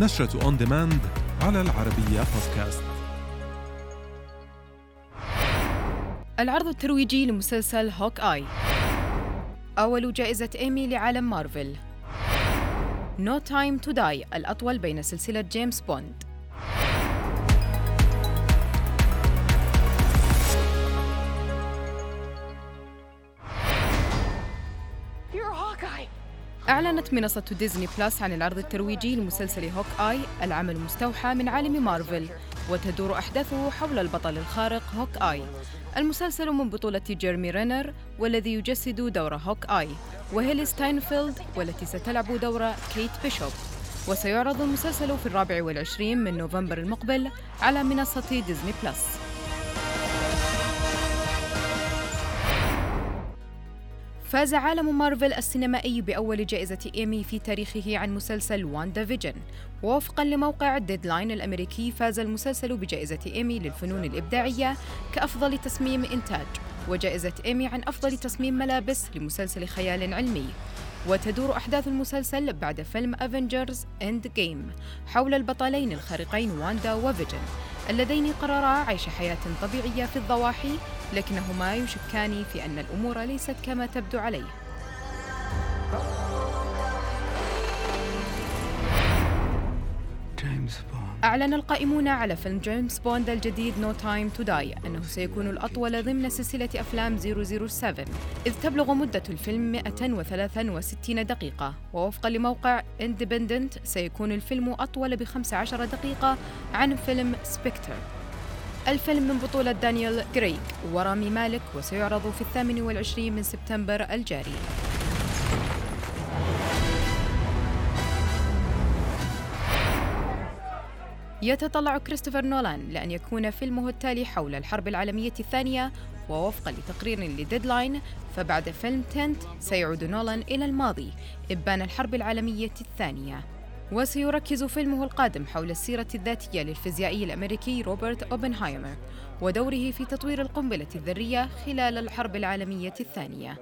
نشرة on demand على العربية بودكاست العرض الترويجي لمسلسل هوك آي أول جائزة إيمي لعالم مارفل No Time to Die الأطول بين سلسلة جيمس بوند أعلنت منصة ديزني بلس عن العرض الترويجي لمسلسل هوك آي العمل المستوحى من عالم مارفل وتدور أحداثه حول البطل الخارق هوك آي. المسلسل من بطولة جيرمي رينر والذي يجسد دور هوك آي وهيلي ستاينفيلد والتي ستلعب دور كيت بيشوب. وسيعرض المسلسل في الرابع والعشرين من نوفمبر المقبل على منصة ديزني بلس فاز عالم مارفل السينمائي بأول جائزة إيمي في تاريخه عن مسلسل واندا فيجن. ووفقا لموقع ديدلاين الأمريكي فاز المسلسل بجائزة إيمي للفنون الإبداعية كأفضل تصميم إنتاج وجائزة إيمي عن أفضل تصميم ملابس لمسلسل خيال علمي. وتدور أحداث المسلسل بعد فيلم أفنجرز إند جيم حول البطلين الخارقين واندا وفيجن اللذين قررا عيش حياة طبيعية في الضواحي لكنهما يشكان في أن الأمور ليست كما تبدو عليه. أعلن القائمون على فيلم جيمس بوند الجديد No Time to Die أنه سيكون الأطول ضمن سلسلة أفلام 007 إذ تبلغ مدة الفيلم 163 دقيقة. ووفقا لموقع اندبندنت سيكون الفيلم أطول ب 15 دقيقة عن فيلم سبكتر الفيلم من بطولة دانيال غريغ ورامي مالك وسيعرض في الثامن والعشرين من سبتمبر الجاري. يتطلع كريستوفر نولان لأن يكون فيلمه التالي حول الحرب العالمية الثانية ووفقا لتقرير لديدلاين فبعد فيلم تنت سيعود نولان إلى الماضي إبان الحرب العالمية الثانية. وسيركز فيلمه القادم حول السيرة الذاتية للفيزيائي الأمريكي روبرت أوبنهايمر ودوره في تطوير القنبلة الذرية خلال الحرب العالمية الثانية.